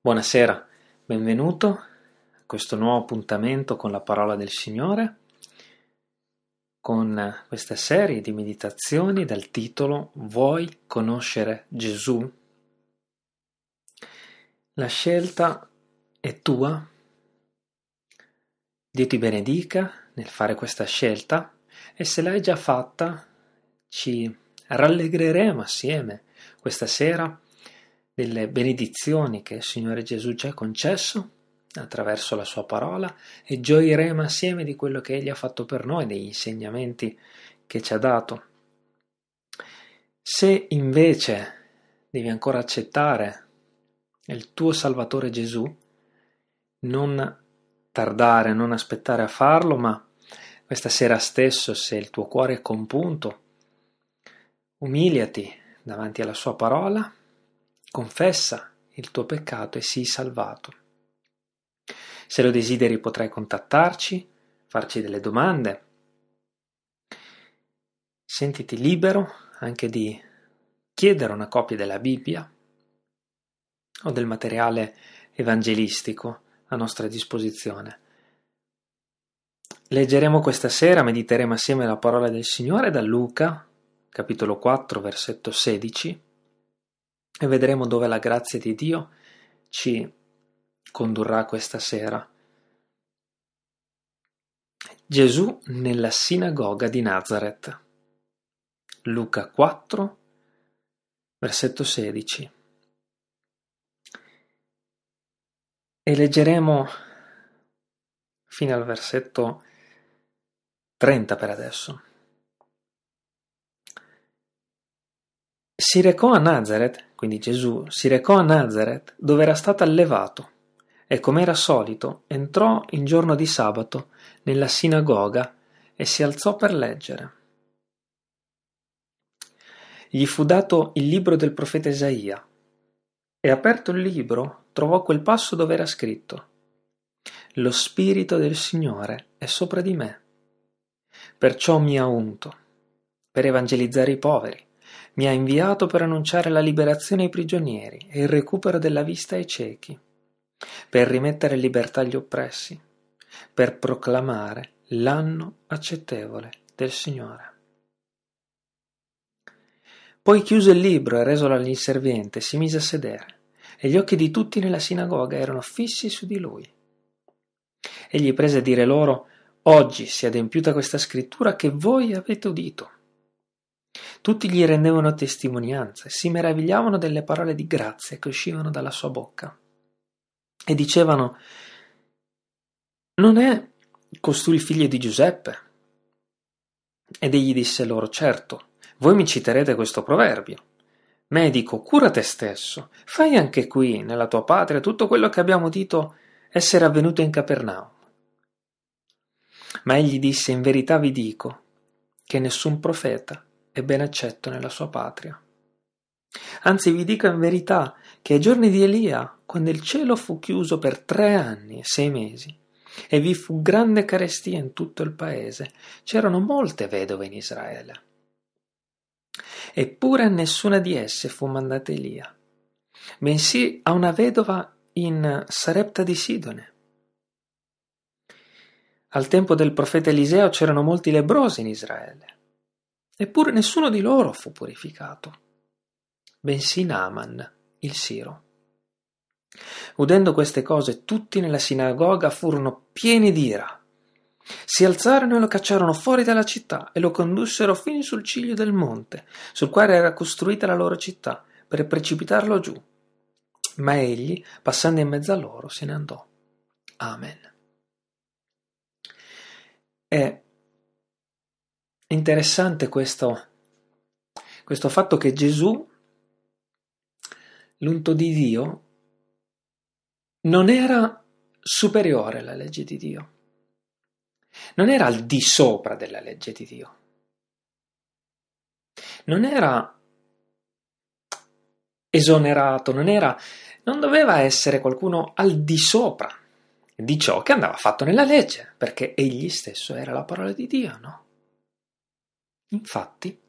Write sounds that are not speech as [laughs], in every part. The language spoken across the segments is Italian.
Buonasera, benvenuto a questo nuovo appuntamento con la parola del Signore, con questa serie di meditazioni dal titolo Vuoi conoscere Gesù? La scelta è tua. Dio ti benedica nel fare questa scelta e se l'hai già fatta ci rallegreremo assieme questa sera delle benedizioni che il Signore Gesù ci ha concesso attraverso la sua parola e gioiremo assieme di quello che Egli ha fatto per noi, degli insegnamenti che ci ha dato. Se invece devi ancora accettare il tuo Salvatore Gesù, non tardare, non aspettare a farlo, ma questa sera stesso, se il tuo cuore è compunto, umiliati davanti alla sua parola Confessa il tuo peccato e sii salvato. Se lo desideri potrai contattarci, farci delle domande. Sentiti libero anche di chiedere una copia della Bibbia o del materiale evangelistico a nostra disposizione. Leggeremo questa sera, mediteremo assieme la parola del Signore da Luca, capitolo 4, versetto 16 e vedremo dove la grazia di Dio ci condurrà questa sera. Gesù nella sinagoga di Nazareth. Luca 4, versetto 16. E leggeremo fino al versetto 30 per adesso. Si recò a Nazareth, quindi Gesù, si recò a Nazareth dove era stato allevato e come era solito entrò in giorno di sabato nella sinagoga e si alzò per leggere. Gli fu dato il libro del profeta Isaia e aperto il libro trovò quel passo dove era scritto Lo spirito del Signore è sopra di me, perciò mi ha unto per evangelizzare i poveri mi ha inviato per annunciare la liberazione ai prigionieri e il recupero della vista ai ciechi, per rimettere in libertà gli oppressi, per proclamare l'anno accettevole del Signore. Poi chiuse il libro e resolo all'inserviente, si mise a sedere, e gli occhi di tutti nella sinagoga erano fissi su di lui. Egli prese a dire loro, Oggi si è adempiuta questa scrittura che voi avete udito. Tutti gli rendevano testimonianza e si meravigliavano delle parole di grazia che uscivano dalla sua bocca. E dicevano, non è costui il figlio di Giuseppe? Ed egli disse loro, certo, voi mi citerete questo proverbio. Medico, cura te stesso, fai anche qui, nella tua patria, tutto quello che abbiamo udito essere avvenuto in Capernaum. Ma egli disse, in verità vi dico, che nessun profeta e ben accetto nella sua patria. Anzi vi dico in verità che ai giorni di Elia, quando il cielo fu chiuso per tre anni e sei mesi, e vi fu grande carestia in tutto il paese, c'erano molte vedove in Israele. Eppure a nessuna di esse fu mandata Elia, bensì a una vedova in Sarepta di Sidone. Al tempo del profeta Eliseo c'erano molti lebrosi in Israele Eppure nessuno di loro fu purificato, bensì Naaman, il Siro. Udendo queste cose, tutti nella sinagoga furono pieni d'ira. Si alzarono e lo cacciarono fuori dalla città e lo condussero fin sul ciglio del monte, sul quale era costruita la loro città, per precipitarlo giù. Ma egli, passando in mezzo a loro, se ne andò. Amen. Interessante questo, questo fatto che Gesù, l'unto di Dio, non era superiore alla legge di Dio, non era al di sopra della legge di Dio, non era esonerato, non era, non doveva essere qualcuno al di sopra di ciò che andava fatto nella legge, perché egli stesso era la parola di Dio, no? Infatti,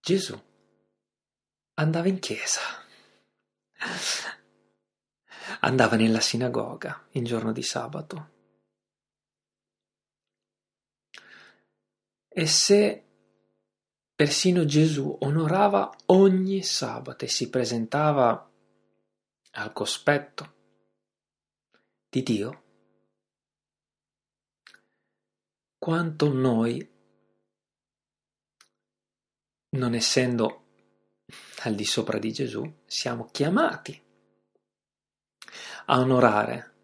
Gesù andava in chiesa. andava nella sinagoga il giorno di sabato. E se persino Gesù onorava ogni sabato e si presentava al cospetto di Dio, quanto noi, non essendo al di sopra di Gesù, siamo chiamati a onorare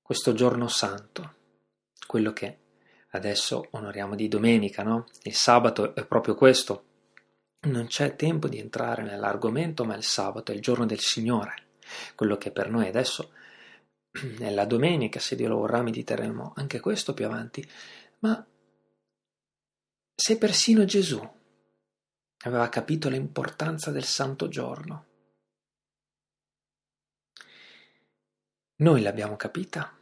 questo giorno santo, quello che adesso onoriamo di domenica, no? Il sabato è proprio questo. Non c'è tempo di entrare nell'argomento, ma il sabato è il giorno del Signore, quello che per noi adesso [clears throat] è la domenica, se Dio lo vorrà mediteremo anche questo più avanti, ma se persino Gesù aveva capito l'importanza del santo giorno, noi l'abbiamo capita.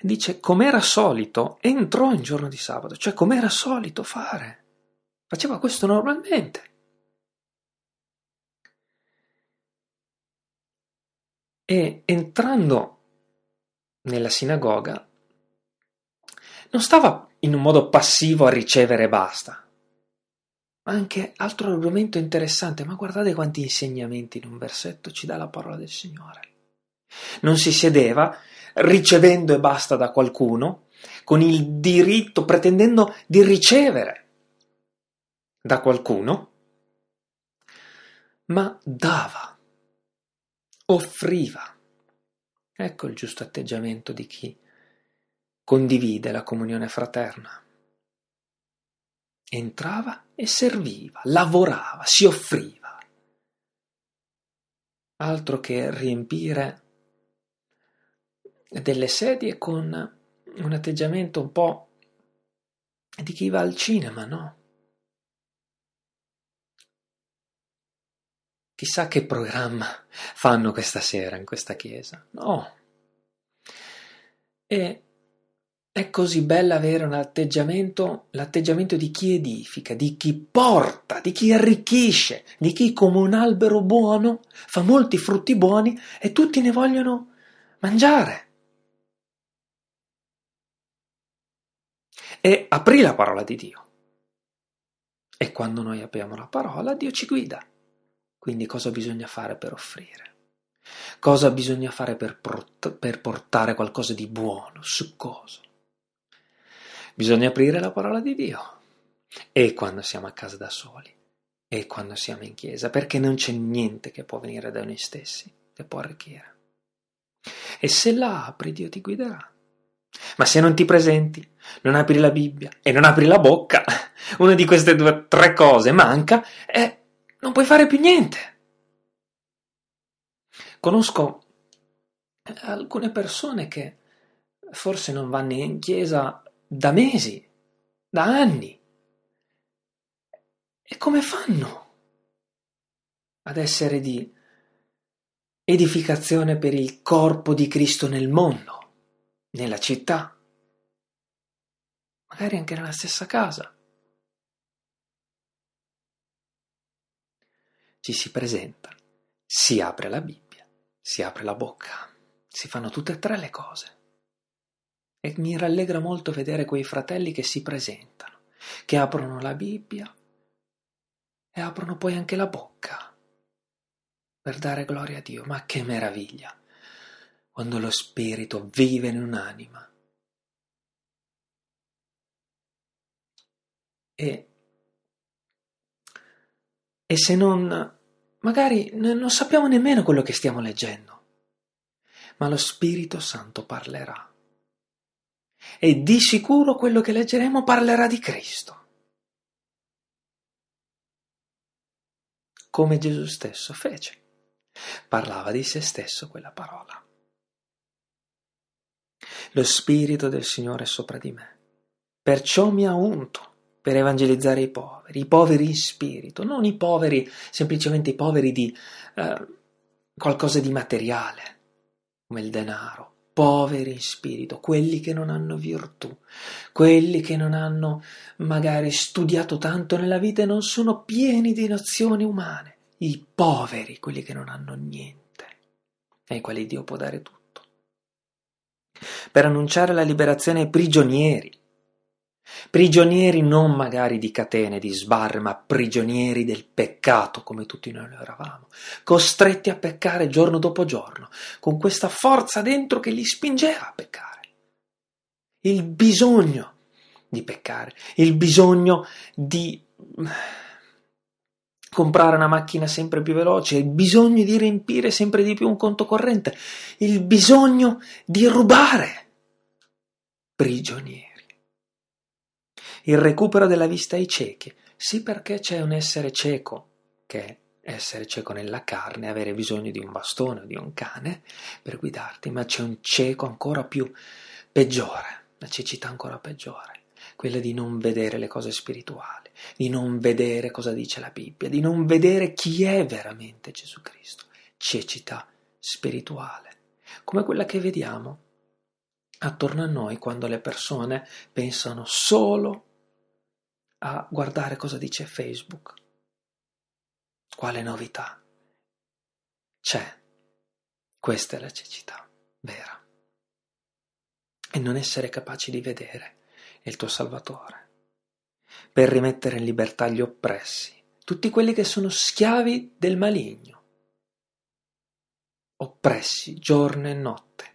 Dice, com'era solito, entrò in giorno di sabato, cioè com'era solito fare. Faceva questo normalmente. E entrando nella sinagoga, non stava in un modo passivo a ricevere e basta. Anche altro argomento interessante, ma guardate quanti insegnamenti in un versetto ci dà la parola del Signore. Non si sedeva ricevendo e basta da qualcuno, con il diritto, pretendendo di ricevere da qualcuno, ma dava, offriva. Ecco il giusto atteggiamento di chi condivide la comunione fraterna. Entrava e serviva, lavorava, si offriva. Altro che riempire delle sedie con un atteggiamento un po' di chi va al cinema, no? Chissà che programma fanno questa sera in questa chiesa. No. E è così bello avere un atteggiamento, l'atteggiamento di chi edifica, di chi porta, di chi arricchisce, di chi come un albero buono fa molti frutti buoni e tutti ne vogliono mangiare. E aprì la parola di Dio. E quando noi apriamo la parola, Dio ci guida. Quindi cosa bisogna fare per offrire? Cosa bisogna fare per, port- per portare qualcosa di buono, succoso? Bisogna aprire la parola di Dio. E quando siamo a casa da soli, e quando siamo in chiesa, perché non c'è niente che può venire da noi stessi, che può arricchire. E se la apri, Dio ti guiderà. Ma se non ti presenti, non apri la Bibbia e non apri la bocca, [laughs] una di queste due tre cose manca e non puoi fare più niente. Conosco alcune persone che forse non vanno in chiesa da mesi, da anni. E come fanno ad essere di edificazione per il corpo di Cristo nel mondo, nella città, magari anche nella stessa casa? Ci si presenta, si apre la Bibbia, si apre la bocca, si fanno tutte e tre le cose. E mi rallegra molto vedere quei fratelli che si presentano, che aprono la Bibbia e aprono poi anche la bocca per dare gloria a Dio. Ma che meraviglia! Quando lo Spirito vive in un'anima. E, e se non, magari non sappiamo nemmeno quello che stiamo leggendo, ma lo Spirito Santo parlerà e di sicuro quello che leggeremo parlerà di Cristo. Come Gesù stesso fece. Parlava di se stesso quella parola. Lo Spirito del Signore è sopra di me. Perciò mi ha unto per evangelizzare i poveri, i poveri in spirito, non i poveri, semplicemente i poveri di eh, qualcosa di materiale, come il denaro, poveri in spirito, quelli che non hanno virtù, quelli che non hanno magari studiato tanto nella vita e non sono pieni di nozioni umane, i poveri, quelli che non hanno niente, ai quali Dio può dare tutto. Per annunciare la liberazione ai prigionieri, prigionieri non magari di catene, di sbarre, ma prigionieri del peccato, come tutti noi lo eravamo, costretti a peccare giorno dopo giorno, con questa forza dentro che li spingeva a peccare. Il bisogno di peccare, il bisogno di comprare una macchina sempre più veloce, il bisogno di riempire sempre di più un conto corrente, il bisogno di rubare. Prigionieri. Il recupero della vista ai ciechi. Sì perché c'è un essere cieco, che è essere cieco nella carne, avere bisogno di un bastone o di un cane per guidarti, ma c'è un cieco ancora più peggiore, una cecità ancora peggiore quella di non vedere le cose spirituali, di non vedere cosa dice la Bibbia, di non vedere chi è veramente Gesù Cristo. Cecità spirituale, come quella che vediamo attorno a noi quando le persone pensano solo a guardare cosa dice Facebook. Quale novità? C'è. Questa è la cecità vera. E non essere capaci di vedere il tuo Salvatore, per rimettere in libertà gli oppressi, tutti quelli che sono schiavi del maligno, oppressi giorno e notte,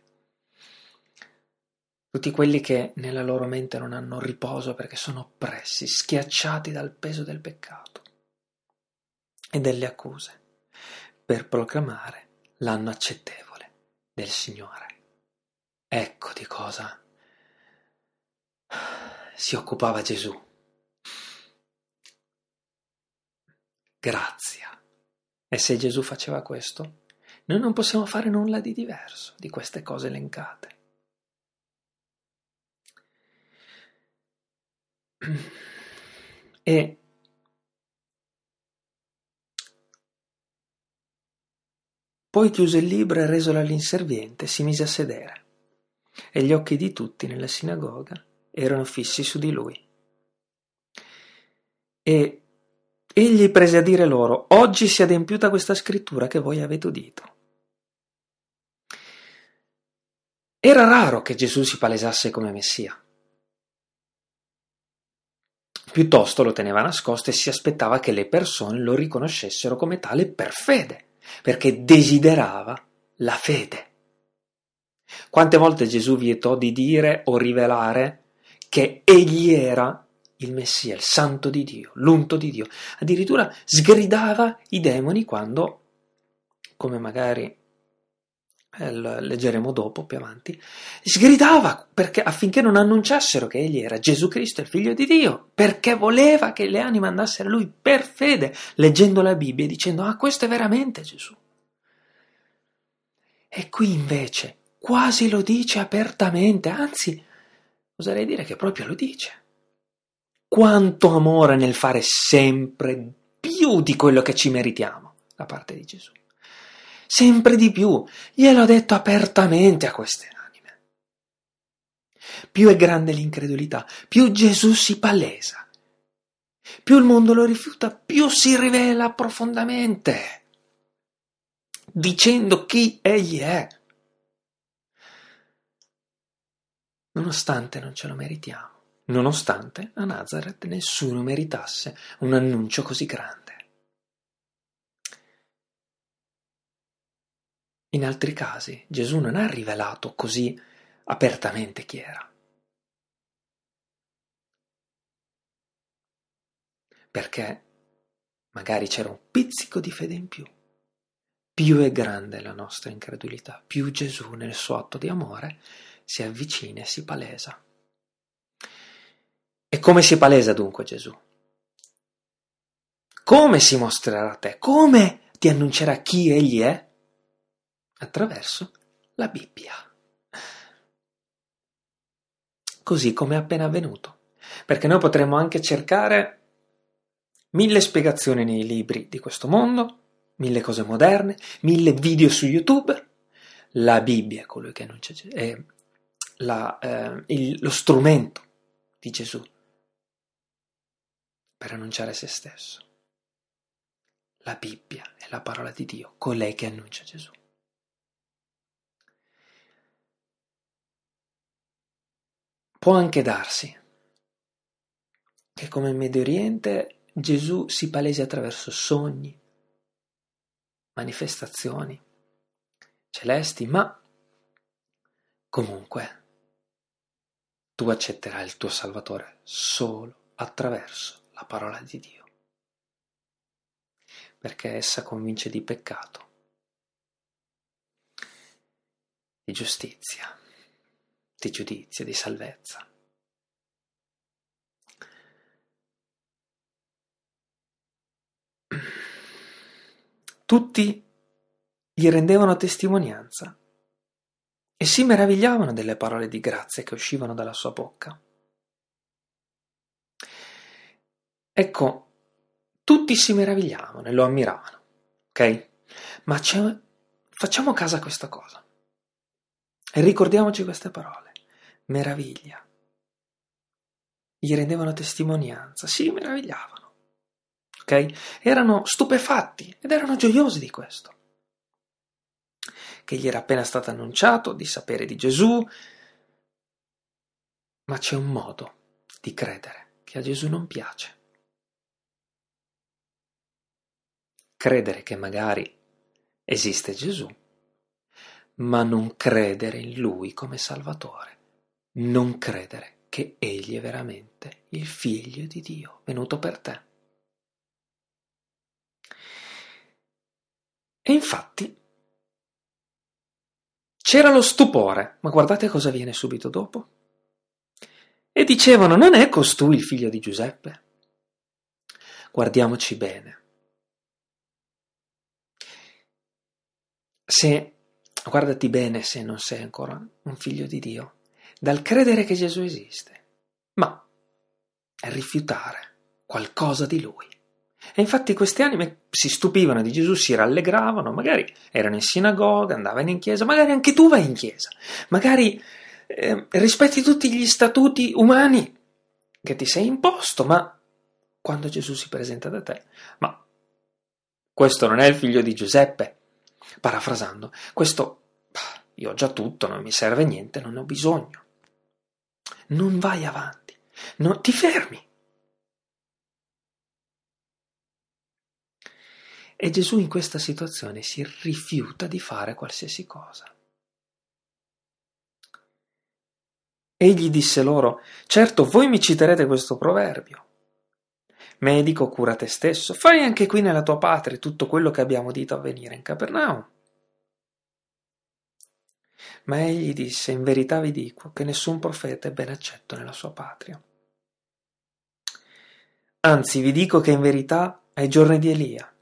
tutti quelli che nella loro mente non hanno riposo perché sono oppressi, schiacciati dal peso del peccato e delle accuse, per proclamare l'anno accettevole del Signore. Ecco di cosa si occupava Gesù. Grazia. E se Gesù faceva questo, noi non possiamo fare nulla di diverso di queste cose elencate. E poi chiuse il libro e resolo all'inserviente si mise a sedere, e gli occhi di tutti nella sinagoga erano fissi su di lui. E egli prese a dire loro, oggi si è adempiuta questa scrittura che voi avete udito. Era raro che Gesù si palesasse come Messia. Piuttosto lo teneva nascosto e si aspettava che le persone lo riconoscessero come tale per fede, perché desiderava la fede. Quante volte Gesù vietò di dire o rivelare che egli era il Messia, il santo di Dio, l'unto di Dio. Addirittura sgridava i demoni quando, come magari leggeremo dopo, più avanti, sgridava perché, affinché non annunciassero che egli era Gesù Cristo, il figlio di Dio, perché voleva che le anime andassero a lui per fede, leggendo la Bibbia e dicendo, ah, questo è veramente Gesù. E qui invece quasi lo dice apertamente, anzi oserei dire che proprio lo dice. Quanto amore nel fare sempre più di quello che ci meritiamo da parte di Gesù. Sempre di più, gliel'ho detto apertamente a queste anime. Più è grande l'incredulità, più Gesù si palesa. Più il mondo lo rifiuta, più si rivela profondamente, dicendo chi egli è. nonostante non ce lo meritiamo, nonostante a Nazareth nessuno meritasse un annuncio così grande. In altri casi Gesù non ha rivelato così apertamente chi era. Perché magari c'era un pizzico di fede in più. Più è grande la nostra incredulità, più Gesù nel suo atto di amore si avvicina e si palesa. E come si palesa dunque Gesù? Come si mostrerà a te? Come ti annuncerà chi egli è? Attraverso la Bibbia. Così come è appena avvenuto. Perché noi potremmo anche cercare mille spiegazioni nei libri di questo mondo, mille cose moderne, mille video su YouTube. La Bibbia è colui che non c'è, è la, eh, il, lo strumento di Gesù per annunciare se stesso. la Bibbia è la parola di Dio, colei che annuncia Gesù. Può anche darsi che come in Medio Oriente Gesù si palesi attraverso sogni, manifestazioni celesti, ma comunque tu accetterai il tuo Salvatore solo attraverso la parola di Dio, perché essa convince di peccato, di giustizia, di giudizio, di salvezza. Tutti gli rendevano testimonianza e si meravigliavano delle parole di grazia che uscivano dalla sua bocca. Ecco, tutti si meravigliavano e lo ammiravano, ok? Ma facciamo caso a questa cosa e ricordiamoci queste parole. Meraviglia. Gli rendevano testimonianza, si meravigliavano ok? Erano stupefatti ed erano gioiosi di questo. Che gli era appena stato annunciato di sapere di Gesù, ma c'è un modo di credere che a Gesù non piace. Credere che magari esiste Gesù, ma non credere in Lui come Salvatore, non credere che Egli è veramente il Figlio di Dio venuto per te. E infatti c'era lo stupore, ma guardate cosa viene subito dopo. E dicevano, non è costui il figlio di Giuseppe? Guardiamoci bene. Se, guardati bene se non sei ancora un figlio di Dio, dal credere che Gesù esiste, ma rifiutare qualcosa di Lui. E infatti queste anime si stupivano di Gesù, si rallegravano, magari erano in sinagoga, andavano in chiesa, magari anche tu vai in chiesa, magari eh, rispetti tutti gli statuti umani che ti sei imposto, ma quando Gesù si presenta da te, ma questo non è il figlio di Giuseppe, parafrasando, questo io ho già tutto, non mi serve niente, non ne ho bisogno. Non vai avanti, non, ti fermi. E Gesù in questa situazione si rifiuta di fare qualsiasi cosa. Egli disse loro, certo voi mi citerete questo proverbio. Medico, cura te stesso, fai anche qui nella tua patria tutto quello che abbiamo udito avvenire in Capernaum. Ma egli disse, in verità vi dico che nessun profeta è ben accetto nella sua patria. Anzi, vi dico che in verità ai giorni di Elia,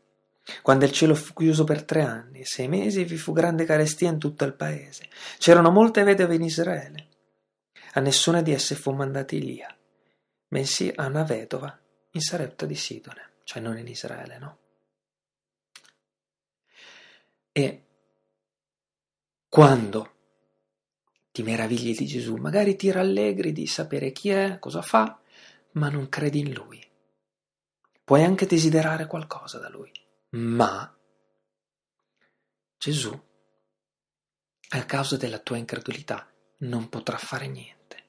quando il cielo fu chiuso per tre anni e sei mesi vi fu grande carestia in tutto il paese. C'erano molte vedove in Israele. A nessuna di esse fu mandata Elia, bensì a una vedova in Sarepta di Sidone, cioè non in Israele, no? E quando ti meravigli di Gesù, magari ti rallegri di sapere chi è, cosa fa, ma non credi in Lui. Puoi anche desiderare qualcosa da Lui ma Gesù, a causa della tua incredulità, non potrà fare niente,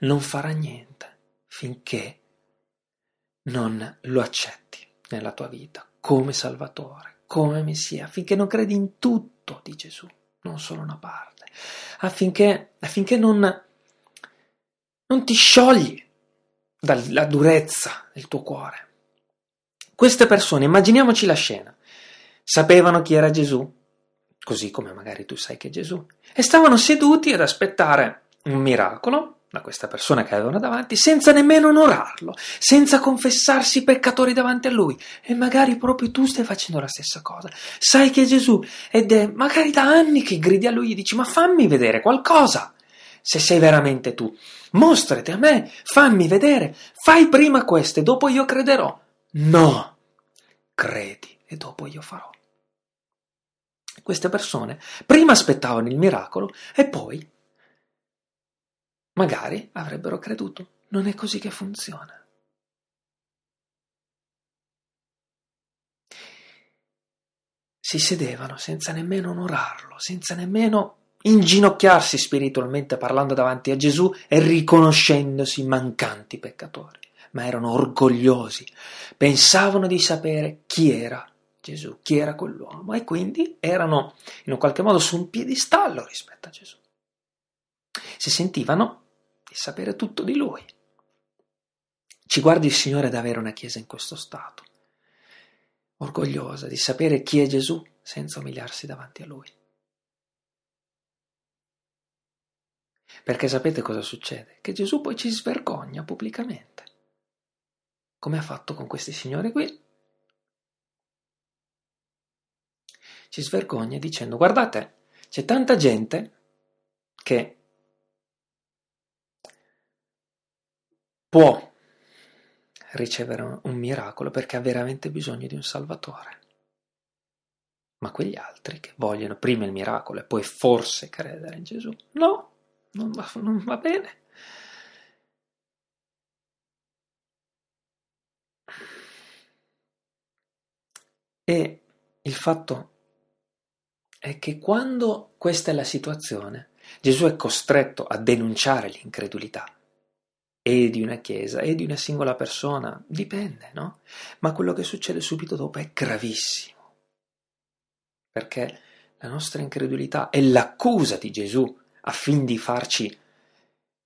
non farà niente finché non lo accetti nella tua vita come Salvatore, come Messia, finché non credi in tutto di Gesù, non solo una parte, affinché, affinché non, non ti sciogli dalla durezza del tuo cuore. Queste persone, immaginiamoci la scena, sapevano chi era Gesù, così come magari tu sai che è Gesù, e stavano seduti ad aspettare un miracolo da questa persona che avevano davanti, senza nemmeno onorarlo, senza confessarsi peccatori davanti a lui. E magari proprio tu stai facendo la stessa cosa. Sai che è Gesù ed è magari da anni che gridi a lui e dici: Ma fammi vedere qualcosa. Se sei veramente tu, mostrati a me, fammi vedere, fai prima questo e dopo io crederò. No, credi e dopo io farò. Queste persone prima aspettavano il miracolo e poi magari avrebbero creduto. Non è così che funziona. si sedevano senza nemmeno onorarlo, senza nemmeno inginocchiarsi spiritualmente parlando davanti a Gesù e riconoscendosi mancanti peccatori, ma erano orgogliosi, pensavano di sapere chi era Gesù, chi era quell'uomo e quindi erano in un qualche modo su un piedistallo rispetto a Gesù. Si sentivano di sapere tutto di lui. Ci guardi il Signore ad avere una Chiesa in questo stato, orgogliosa di sapere chi è Gesù senza umiliarsi davanti a Lui. Perché sapete cosa succede? Che Gesù poi ci svergogna pubblicamente, come ha fatto con questi signori qui. Ci svergogna dicendo, guardate, c'è tanta gente che può ricevere un miracolo perché ha veramente bisogno di un Salvatore. Ma quegli altri che vogliono prima il miracolo e poi forse credere in Gesù, no, non va, non va bene. E il fatto è che quando questa è la situazione, Gesù è costretto a denunciare l'incredulità e di una chiesa e di una singola persona, dipende, no? Ma quello che succede subito dopo è gravissimo, perché la nostra incredulità è l'accusa di Gesù affin di farci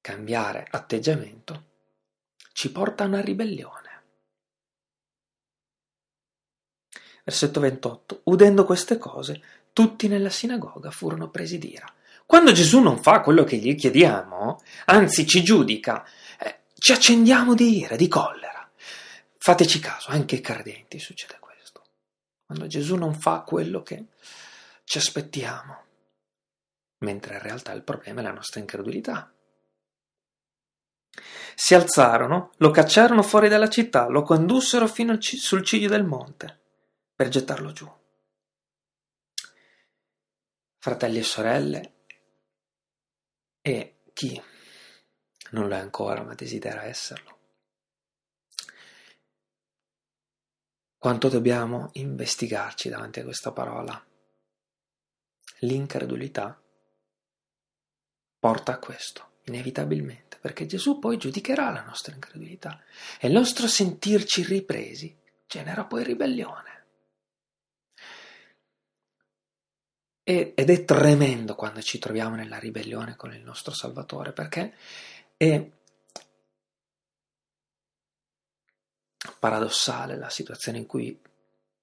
cambiare atteggiamento, ci porta a una ribellione. Versetto 28. Udendo queste cose, tutti nella sinagoga furono presi d'ira. Quando Gesù non fa quello che gli chiediamo, anzi ci giudica, ci accendiamo di ira, di collera. Fateci caso, anche ai credenti succede questo. Quando Gesù non fa quello che ci aspettiamo, mentre in realtà il problema è la nostra incredulità. Si alzarono, lo cacciarono fuori dalla città, lo condussero fino sul ciglio del monte per gettarlo giù. Fratelli e sorelle, e chi non lo è ancora ma desidera esserlo. Quanto dobbiamo investigarci davanti a questa parola? L'incredulità porta a questo, inevitabilmente, perché Gesù poi giudicherà la nostra incredulità e il nostro sentirci ripresi genera poi ribellione. ed è tremendo quando ci troviamo nella ribellione con il nostro Salvatore, perché è paradossale la situazione in cui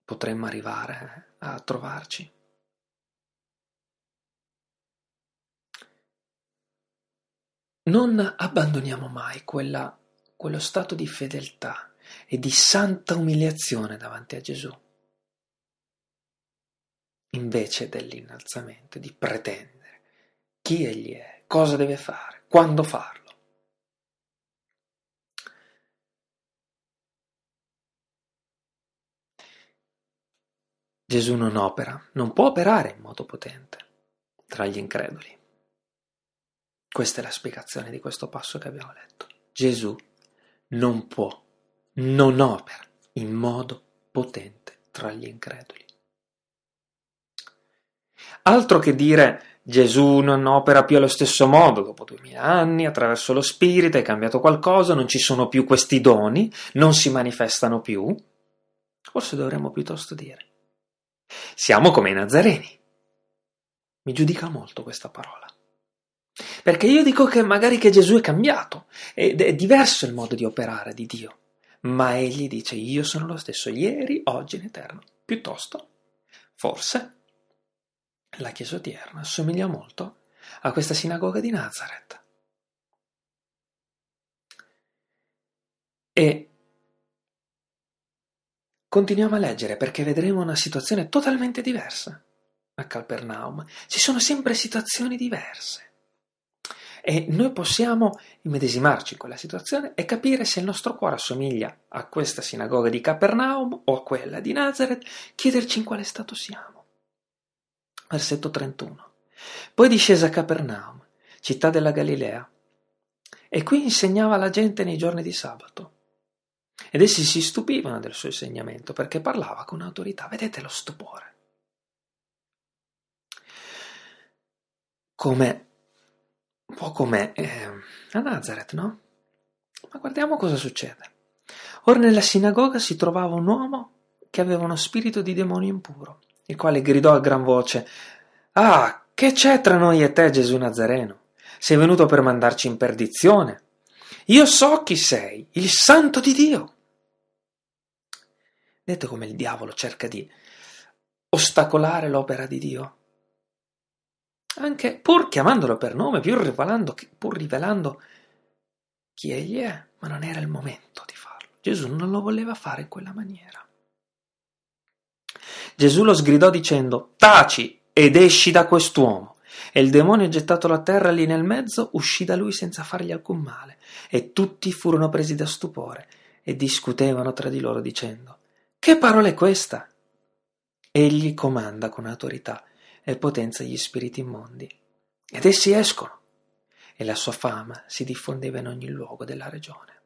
potremmo arrivare a trovarci. Non abbandoniamo mai quella, quello stato di fedeltà e di santa umiliazione davanti a Gesù, invece dell'innalzamento, di pretendere chi egli è, cosa deve fare, quando farlo. Gesù non opera, non può operare in modo potente tra gli increduli. Questa è la spiegazione di questo passo che abbiamo letto. Gesù non può, non opera in modo potente tra gli increduli. Altro che dire Gesù non opera più allo stesso modo, dopo duemila anni, attraverso lo Spirito è cambiato qualcosa, non ci sono più questi doni, non si manifestano più. Forse dovremmo piuttosto dire, siamo come i Nazareni. Mi giudica molto questa parola. Perché io dico che magari che Gesù è cambiato, ed è diverso il modo di operare di Dio, ma egli dice io sono lo stesso ieri, oggi in eterno. Piuttosto, forse, la chiesa odierna assomiglia molto a questa sinagoga di Nazareth. E continuiamo a leggere perché vedremo una situazione totalmente diversa a Calpernaum. Ci sono sempre situazioni diverse. E noi possiamo immedesimarci in quella situazione e capire se il nostro cuore assomiglia a questa sinagoga di Capernaum o a quella di Nazareth, chiederci in quale stato siamo. Versetto 31. Poi discese a Capernaum, città della Galilea, e qui insegnava la gente nei giorni di sabato. Ed essi si stupivano del suo insegnamento perché parlava con autorità. Vedete lo stupore. Come un po' come eh, a Nazareth, no? Ma guardiamo cosa succede. Ora nella sinagoga si trovava un uomo che aveva uno spirito di demonio impuro, il quale gridò a gran voce: Ah, che c'è tra noi e te, Gesù Nazareno? Sei venuto per mandarci in perdizione? Io so chi sei, il santo di Dio. Vedete come il diavolo cerca di ostacolare l'opera di Dio? Anche pur chiamandolo per nome, pur rivelando, pur rivelando chi egli è, ma non era il momento di farlo. Gesù non lo voleva fare in quella maniera. Gesù lo sgridò dicendo: Taci ed esci da quest'uomo. E il demonio gettato a terra lì nel mezzo uscì da lui senza fargli alcun male. E tutti furono presi da stupore e discutevano tra di loro dicendo: Che parola è questa? Egli comanda con autorità e potenza gli spiriti immondi, ed essi escono, e la sua fama si diffondeva in ogni luogo della regione.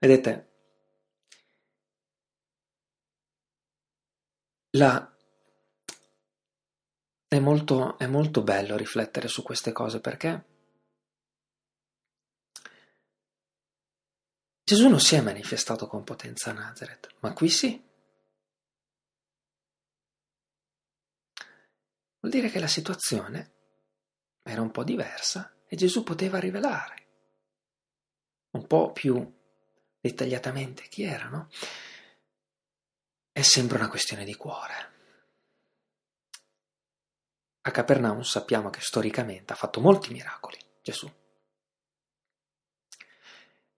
Vedete, la... è, molto, è molto bello riflettere su queste cose perché Gesù non si è manifestato con potenza a Nazareth, ma qui sì. Vuol dire che la situazione era un po' diversa e Gesù poteva rivelare un po' più dettagliatamente chi era, no? È sempre una questione di cuore. A Capernaum sappiamo che storicamente ha fatto molti miracoli Gesù.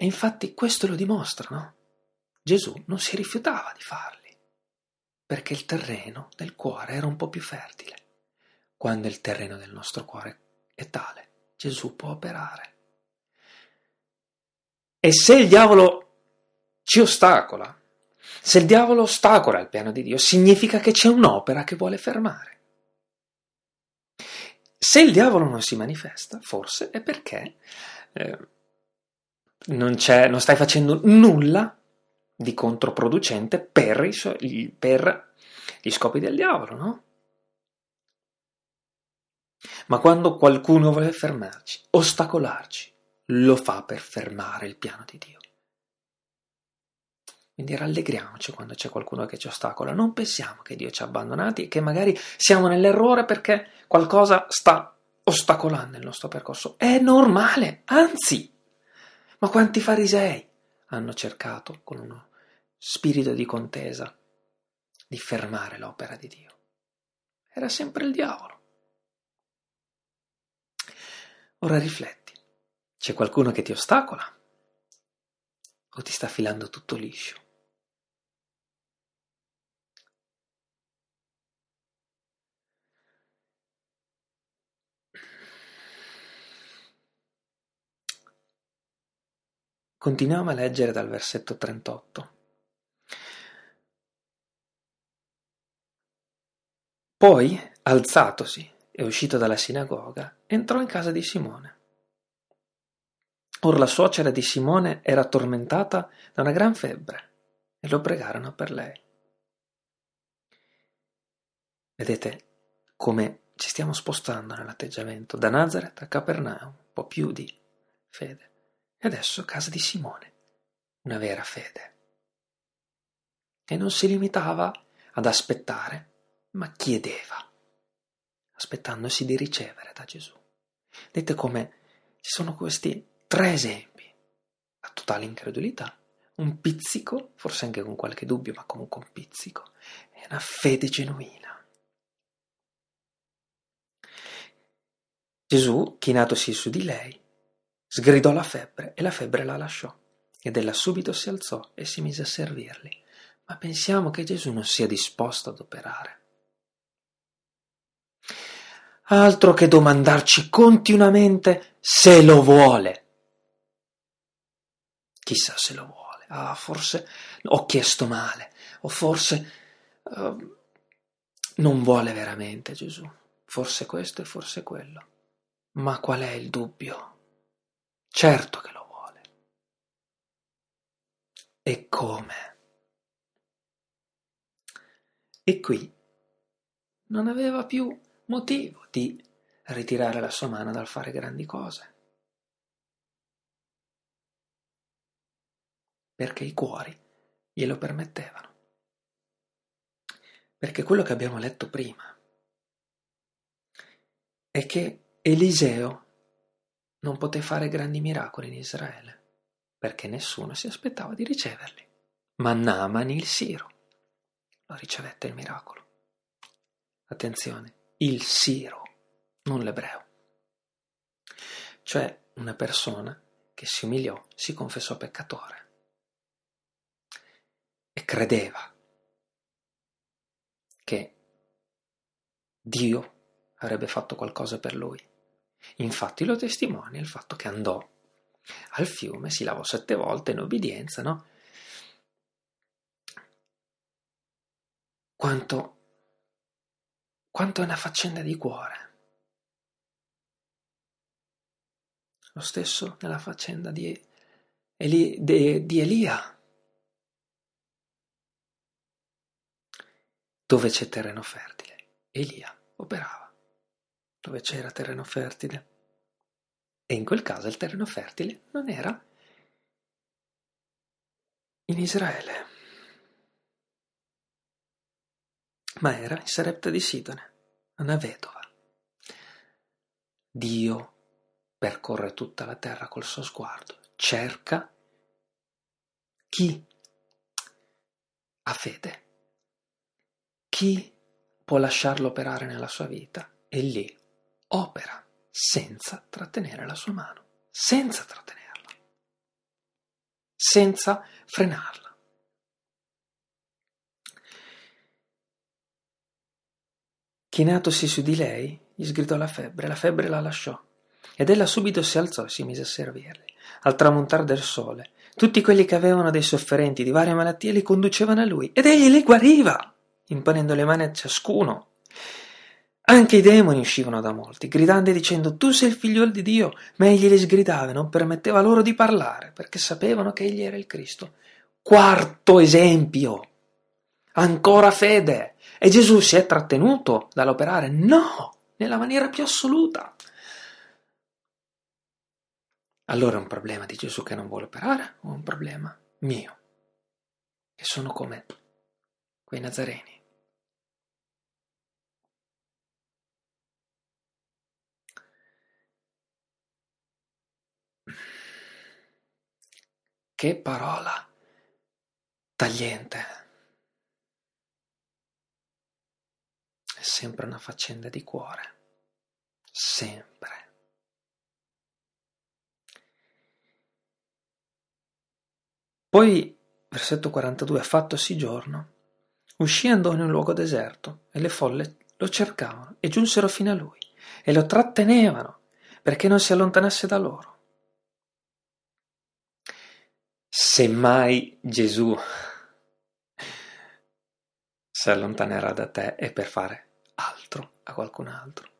E infatti questo lo dimostra, no? Gesù non si rifiutava di farli, perché il terreno del cuore era un po' più fertile. Quando il terreno del nostro cuore è tale, Gesù può operare. E se il diavolo ci ostacola, se il diavolo ostacola il piano di Dio, significa che c'è un'opera che vuole fermare. Se il diavolo non si manifesta, forse è perché eh, non, non, stai facendo nulla di controproducente per, i, per gli scopi del diavolo, no? Ma quando qualcuno vuole fermarci, ostacolarci, lo fa per fermare il piano di Dio. Quindi rallegriamoci quando c'è qualcuno che ci ostacola, non pensiamo che Dio ci ha abbandonati e che magari siamo nell'errore perché qualcosa sta ostacolando il nostro percorso. È normale, anzi, ma quanti farisei hanno cercato con uno spirito di contesa di fermare l'opera di Dio? Era sempre il diavolo. Ora rifletti, c'è qualcuno che ti ostacola o ti sta filando tutto liscio? Continuiamo a leggere dal versetto 38. Poi, alzatosi e uscito dalla sinagoga, entrò in casa di Simone. Or la suocera di Simone era tormentata da una gran febbre e lo pregarono per lei. Vedete come ci stiamo spostando nell'atteggiamento da Nazareth a Capernaum, un po' più di fede. E adesso casa di Simone, una vera fede. E non si limitava ad aspettare, ma chiedeva, aspettandosi di ricevere da Gesù. Vedete come ci sono questi tre esempi. La totale incredulità, un pizzico, forse anche con qualche dubbio, ma comunque un pizzico, e una fede genuina. Gesù, chinatosi su di lei, Sgridò la febbre e la febbre la lasciò. Ed ella subito si alzò e si mise a servirli. Ma pensiamo che Gesù non sia disposto ad operare. Altro che domandarci continuamente se lo vuole. Chissà se lo vuole. Ah, forse ho chiesto male. O forse uh, non vuole veramente Gesù. Forse questo e forse quello. Ma qual è il dubbio? Certo che lo vuole. E come? E qui non aveva più motivo di ritirare la sua mano dal fare grandi cose. Perché i cuori glielo permettevano. Perché quello che abbiamo letto prima è che Eliseo non poté fare grandi miracoli in Israele perché nessuno si aspettava di riceverli. Ma Naaman il Siro lo ricevette il miracolo. Attenzione, il Siro, non l'ebreo. Cioè una persona che si umiliò, si confessò peccatore e credeva che Dio avrebbe fatto qualcosa per lui. Infatti lo testimonia il fatto che andò al fiume, si lavò sette volte in obbedienza, no? Quanto, quanto è una faccenda di cuore. Lo stesso nella faccenda di, Eli, di, di Elia. Dove c'è terreno fertile, Elia operava. Dove c'era terreno fertile, e in quel caso il terreno fertile non era in Israele, ma era in Sarepta di Sidone, una vedova. Dio percorre tutta la terra col suo sguardo, cerca chi ha fede, chi può lasciarlo operare nella sua vita e lì opera senza trattenere la sua mano, senza trattenerla, senza frenarla. Chinatosi su di lei, gli sgridò la febbre, la febbre la lasciò, ed ella subito si alzò e si mise a servirli. Al tramontare del sole, tutti quelli che avevano dei sofferenti di varie malattie li conducevano a lui, ed egli li guariva, imponendo le mani a ciascuno anche i demoni uscivano da molti, gridando e dicendo Tu sei il figliuolo di Dio, ma egli li sgridava e non permetteva loro di parlare, perché sapevano che egli era il Cristo. Quarto esempio. Ancora fede. E Gesù si è trattenuto dall'operare? No, nella maniera più assoluta. Allora è un problema di Gesù che non vuole operare o un problema mio, che sono come quei nazareni? Che parola tagliente. È sempre una faccenda di cuore. Sempre. Poi, versetto 42, fattosi giorno, uscì e andò in un luogo deserto e le folle lo cercavano e giunsero fino a lui e lo trattenevano perché non si allontanasse da loro. Se mai Gesù si allontanerà da te è per fare altro a qualcun altro.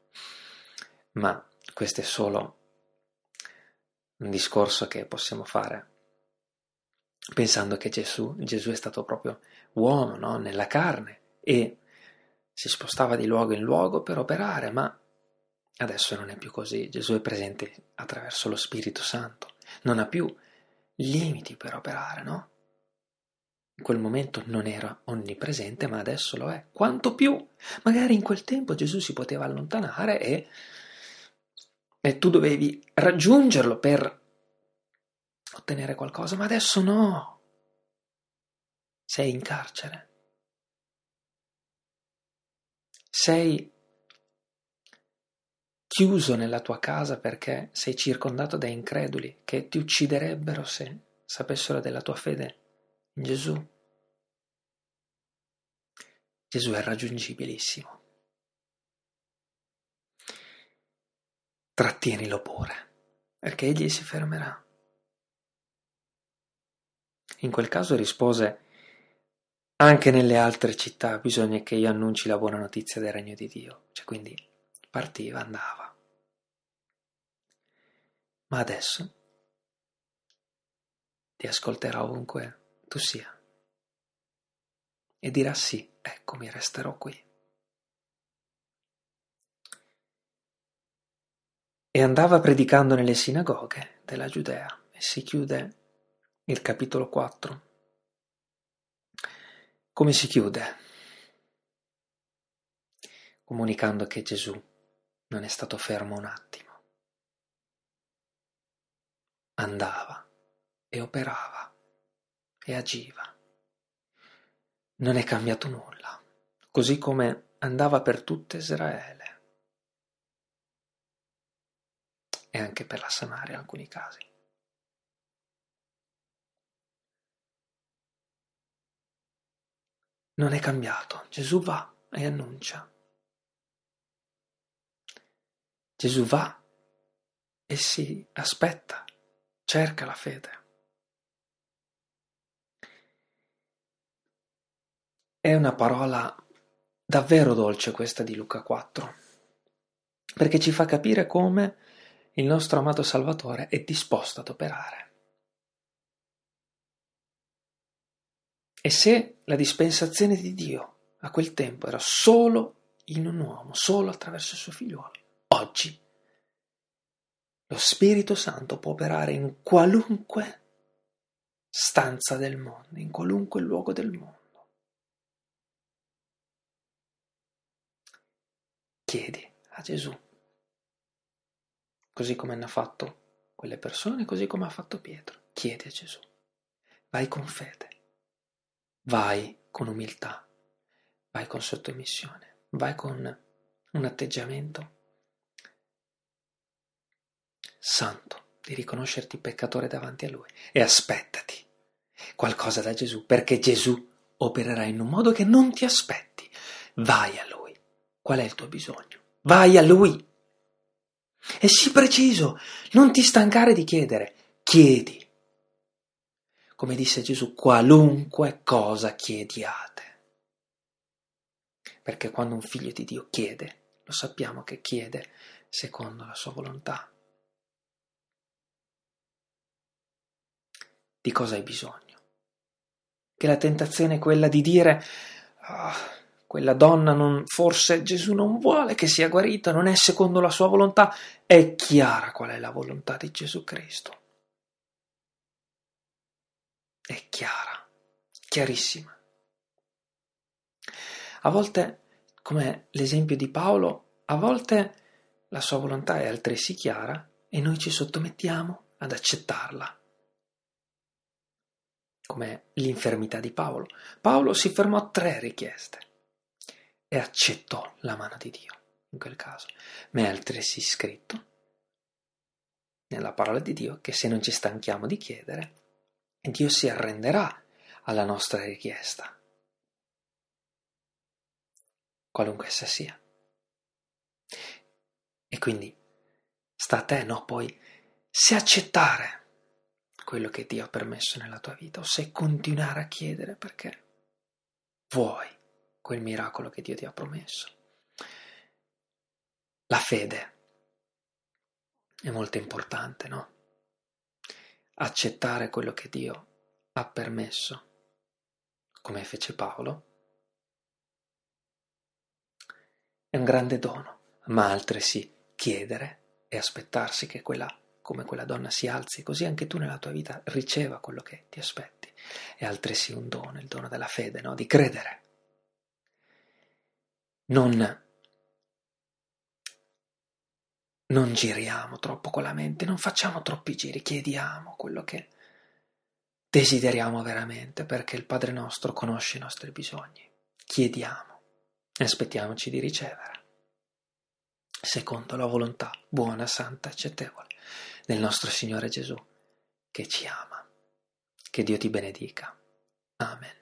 Ma questo è solo un discorso che possiamo fare pensando che Gesù, Gesù è stato proprio uomo no? nella carne e si spostava di luogo in luogo per operare, ma adesso non è più così. Gesù è presente attraverso lo Spirito Santo, non ha più limiti per operare, no? In quel momento non era onnipresente, ma adesso lo è. Quanto più? Magari in quel tempo Gesù si poteva allontanare e, e tu dovevi raggiungerlo per ottenere qualcosa, ma adesso no. Sei in carcere. Sei chiuso nella tua casa perché sei circondato da increduli che ti ucciderebbero se sapessero della tua fede in Gesù. Gesù è raggiungibilissimo. Trattienilo pure, perché egli si fermerà. In quel caso rispose, anche nelle altre città bisogna che io annunci la buona notizia del regno di Dio. Cioè, quindi partiva, andava. Ma adesso ti ascolterà ovunque tu sia e dirà sì, eccomi, resterò qui. e andava predicando nelle sinagoghe della Giudea. E si chiude il capitolo 4. Come si chiude? Comunicando che Gesù non è stato fermo un attimo. Andava e operava e agiva. Non è cambiato nulla, così come andava per tutta Israele e anche per la Samaria in alcuni casi. Non è cambiato, Gesù va e annuncia. Gesù va e si aspetta, cerca la fede. È una parola davvero dolce questa di Luca 4, perché ci fa capire come il nostro amato Salvatore è disposto ad operare. E se la dispensazione di Dio a quel tempo era solo in un uomo, solo attraverso il suo figliuolo, oggi lo Spirito Santo può operare in qualunque stanza del mondo, in qualunque luogo del mondo. Chiedi a Gesù così come hanno fatto quelle persone, così come ha fatto Pietro. Chiedi a Gesù. Vai con fede, vai con umiltà, vai con sottomissione, vai con un atteggiamento santo di riconoscerti peccatore davanti a Lui e aspettati qualcosa da Gesù, perché Gesù opererà in un modo che non ti aspetti. Vai a Lui. Qual è il tuo bisogno? Vai a Lui. E sii preciso, non ti stancare di chiedere, chiedi. Come disse Gesù, qualunque cosa chiediate. Perché quando un figlio di Dio chiede, lo sappiamo che chiede secondo la sua volontà. Di cosa hai bisogno? Che la tentazione è quella di dire, oh, quella donna non, forse Gesù non vuole che sia guarita, non è secondo la sua volontà, è chiara qual è la volontà di Gesù Cristo. È chiara, chiarissima. A volte, come l'esempio di Paolo, a volte la sua volontà è altresì chiara e noi ci sottomettiamo ad accettarla. Come l'infermità di Paolo. Paolo si fermò a tre richieste e accettò la mano di Dio in quel caso, ma è altresì scritto nella parola di Dio che se non ci stanchiamo di chiedere, Dio si arrenderà alla nostra richiesta, qualunque essa sia. E quindi sta a te, no, poi se accettare quello che Dio ha permesso nella tua vita o se continuare a chiedere perché vuoi quel miracolo che Dio ti ha promesso. La fede è molto importante, no? Accettare quello che Dio ha permesso, come fece Paolo, è un grande dono, ma altresì chiedere e aspettarsi che quella, come quella donna si alzi, così anche tu nella tua vita riceva quello che ti aspetti. È altresì un dono, il dono della fede, no? Di credere non, non giriamo troppo con la mente, non facciamo troppi giri, chiediamo quello che desideriamo veramente, perché il Padre nostro conosce i nostri bisogni. Chiediamo e aspettiamoci di ricevere, secondo la volontà buona, santa, accettevole del nostro Signore Gesù, che ci ama. Che Dio ti benedica. Amen.